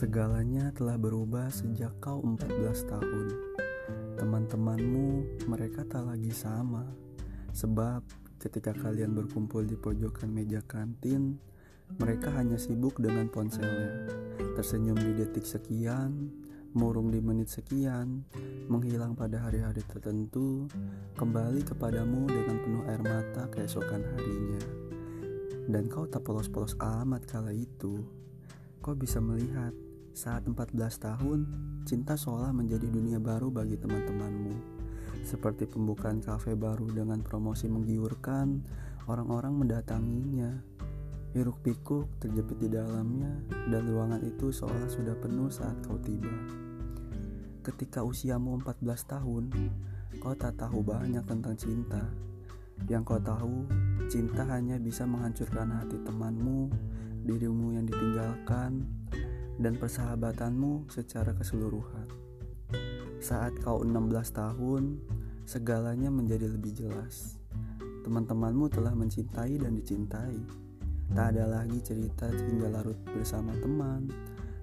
Segalanya telah berubah sejak kau 14 tahun. Teman-temanmu mereka tak lagi sama. Sebab ketika kalian berkumpul di pojokan meja kantin, mereka hanya sibuk dengan ponselnya. Tersenyum di detik sekian, murung di menit sekian, menghilang pada hari-hari tertentu, kembali kepadamu dengan penuh air mata keesokan harinya. Dan kau tak polos-polos amat kala itu. Kau bisa melihat saat 14 tahun, cinta seolah menjadi dunia baru bagi teman-temanmu. Seperti pembukaan kafe baru dengan promosi menggiurkan, orang-orang mendatanginya. Hiruk pikuk terjepit di dalamnya dan ruangan itu seolah sudah penuh saat kau tiba. Ketika usiamu 14 tahun, kau tak tahu banyak tentang cinta. Yang kau tahu, cinta hanya bisa menghancurkan hati temanmu, dirimu yang ditinggalkan, dan persahabatanmu secara keseluruhan. Saat kau 16 tahun, segalanya menjadi lebih jelas. Teman-temanmu telah mencintai dan dicintai. Tak ada lagi cerita hingga larut bersama teman.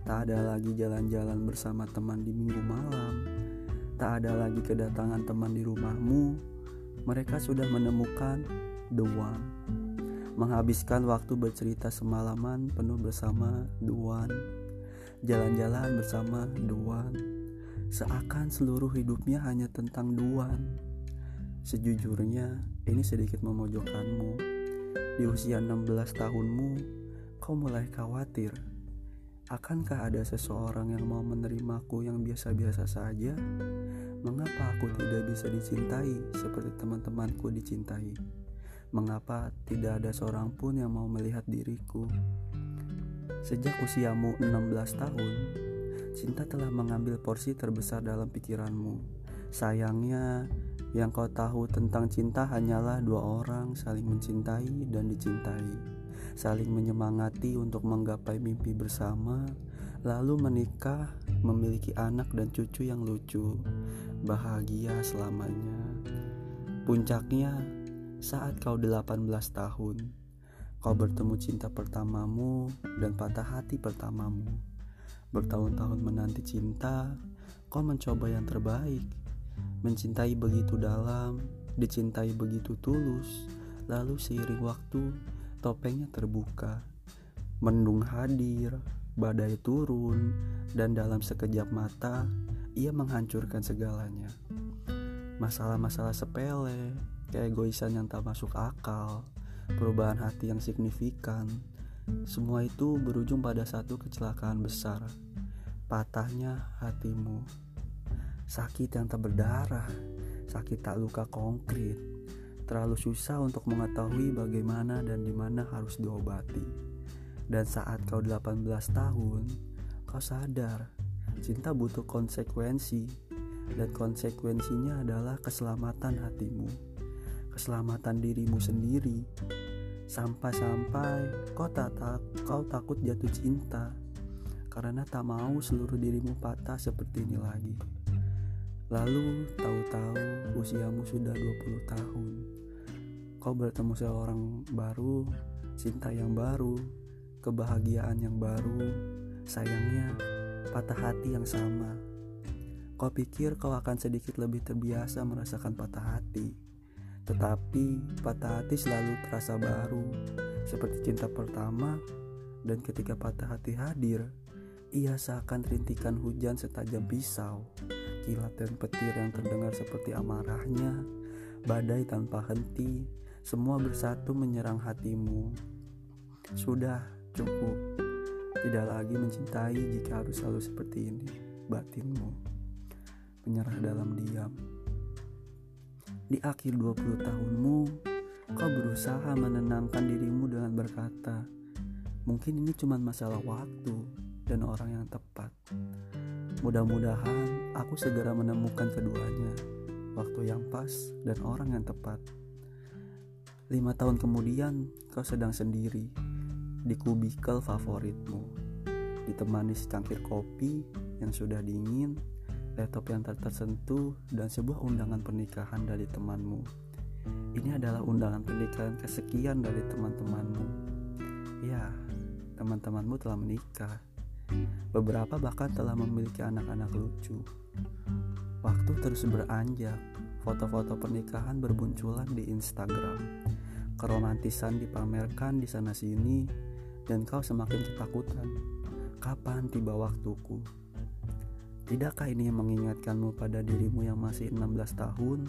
Tak ada lagi jalan-jalan bersama teman di minggu malam. Tak ada lagi kedatangan teman di rumahmu. Mereka sudah menemukan the one menghabiskan waktu bercerita semalaman penuh bersama Duan, jalan-jalan bersama Duan, seakan seluruh hidupnya hanya tentang Duan. Sejujurnya, ini sedikit memojokkanmu. Di usia 16 tahunmu, kau mulai khawatir. Akankah ada seseorang yang mau menerimaku yang biasa-biasa saja? Mengapa aku tidak bisa dicintai seperti teman-temanku dicintai? Mengapa tidak ada seorang pun yang mau melihat diriku? Sejak usiamu 16 tahun, cinta telah mengambil porsi terbesar dalam pikiranmu. Sayangnya, yang kau tahu tentang cinta hanyalah dua orang saling mencintai dan dicintai, saling menyemangati untuk menggapai mimpi bersama, lalu menikah, memiliki anak dan cucu yang lucu, bahagia selamanya. Puncaknya, saat kau 18 tahun, kau bertemu cinta pertamamu dan patah hati pertamamu. Bertahun-tahun menanti cinta, kau mencoba yang terbaik. Mencintai begitu dalam, dicintai begitu tulus. Lalu seiring waktu, topengnya terbuka. Mendung hadir, badai turun, dan dalam sekejap mata, ia menghancurkan segalanya. Masalah-masalah sepele, keegoisan yang tak masuk akal, perubahan hati yang signifikan. Semua itu berujung pada satu kecelakaan besar, patahnya hatimu. Sakit yang tak berdarah, sakit tak luka konkret, terlalu susah untuk mengetahui bagaimana dan di mana harus diobati. Dan saat kau 18 tahun, kau sadar cinta butuh konsekuensi dan konsekuensinya adalah keselamatan hatimu keselamatan dirimu sendiri. Sampai-sampai kau tak, tak kau takut jatuh cinta karena tak mau seluruh dirimu patah seperti ini lagi. Lalu tahu-tahu usiamu sudah 20 tahun. Kau bertemu seorang baru, cinta yang baru, kebahagiaan yang baru. Sayangnya, patah hati yang sama. Kau pikir kau akan sedikit lebih terbiasa merasakan patah hati tetapi patah hati selalu terasa baru, seperti cinta pertama, dan ketika patah hati hadir, ia seakan rintikan hujan setajam pisau, kilat dan petir yang terdengar seperti amarahnya, badai tanpa henti, semua bersatu menyerang hatimu. Sudah cukup, tidak lagi mencintai jika harus selalu seperti ini, batinmu menyerah dalam diam. Di akhir 20 tahunmu, kau berusaha menenangkan dirimu dengan berkata, mungkin ini cuma masalah waktu dan orang yang tepat. Mudah-mudahan aku segera menemukan keduanya, waktu yang pas dan orang yang tepat. Lima tahun kemudian, kau sedang sendiri di kubikel favoritmu, ditemani secangkir kopi yang sudah dingin laptop yang tak tersentuh, dan sebuah undangan pernikahan dari temanmu. Ini adalah undangan pernikahan kesekian dari teman-temanmu. Ya, teman-temanmu telah menikah. Beberapa bahkan telah memiliki anak-anak lucu. Waktu terus beranjak, foto-foto pernikahan berbunculan di Instagram. Keromantisan dipamerkan di sana-sini, dan kau semakin ketakutan. Kapan tiba waktuku? Tidakkah ini mengingatkanmu pada dirimu yang masih 16 tahun?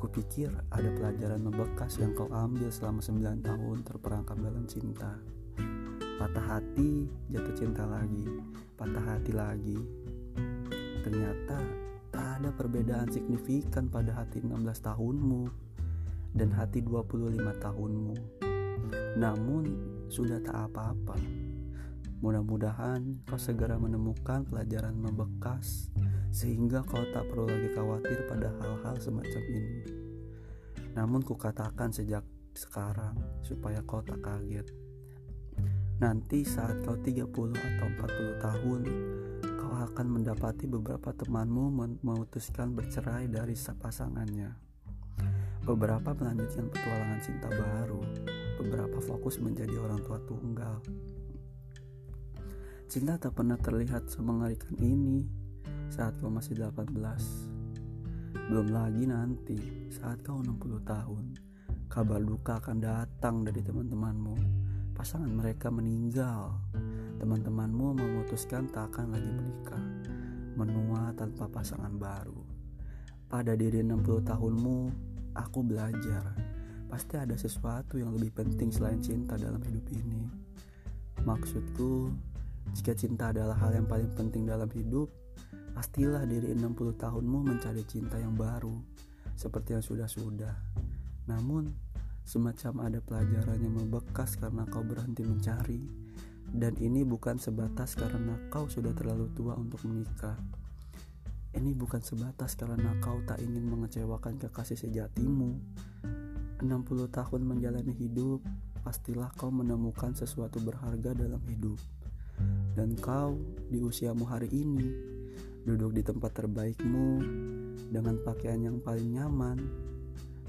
Kupikir ada pelajaran membekas yang kau ambil selama 9 tahun terperangkap dalam cinta. Patah hati, jatuh cinta lagi, patah hati lagi. Ternyata tak ada perbedaan signifikan pada hati 16 tahunmu dan hati 25 tahunmu. Namun sudah tak apa-apa. Mudah-mudahan kau segera menemukan pelajaran membekas sehingga kau tak perlu lagi khawatir pada hal-hal semacam ini. Namun kukatakan sejak sekarang supaya kau tak kaget. Nanti saat kau 30 atau 40 tahun, kau akan mendapati beberapa temanmu memutuskan bercerai dari pasangannya. Beberapa melanjutkan petualangan cinta baru, beberapa fokus menjadi orang tua tunggal. Cinta tak pernah terlihat semengerikan ini saat kau masih 18. Belum lagi nanti saat kau 60 tahun, kabar duka akan datang dari teman-temanmu. Pasangan mereka meninggal. Teman-temanmu memutuskan tak akan lagi menikah, menua tanpa pasangan baru. Pada diri 60 tahunmu, aku belajar. Pasti ada sesuatu yang lebih penting selain cinta dalam hidup ini. Maksudku, jika cinta adalah hal yang paling penting dalam hidup, pastilah diri 60 tahunmu mencari cinta yang baru, seperti yang sudah-sudah. Namun, semacam ada pelajaran yang membekas karena kau berhenti mencari, dan ini bukan sebatas karena kau sudah terlalu tua untuk menikah. Ini bukan sebatas karena kau tak ingin mengecewakan kekasih sejatimu. 60 tahun menjalani hidup, pastilah kau menemukan sesuatu berharga dalam hidup. Dan kau di usiamu hari ini duduk di tempat terbaikmu dengan pakaian yang paling nyaman,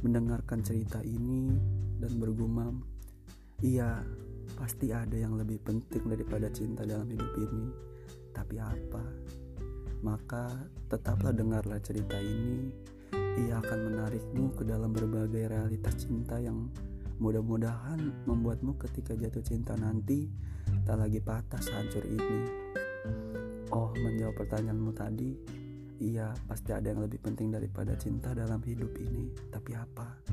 mendengarkan cerita ini dan bergumam, "Iya, pasti ada yang lebih penting daripada cinta dalam hidup ini." Tapi apa? Maka tetaplah dengarlah cerita ini. Ia akan menarikmu ke dalam berbagai realitas cinta yang mudah-mudahan membuatmu ketika jatuh cinta nanti tak lagi patah sehancur ini. Oh, menjawab pertanyaanmu tadi, iya pasti ada yang lebih penting daripada cinta dalam hidup ini. Tapi apa?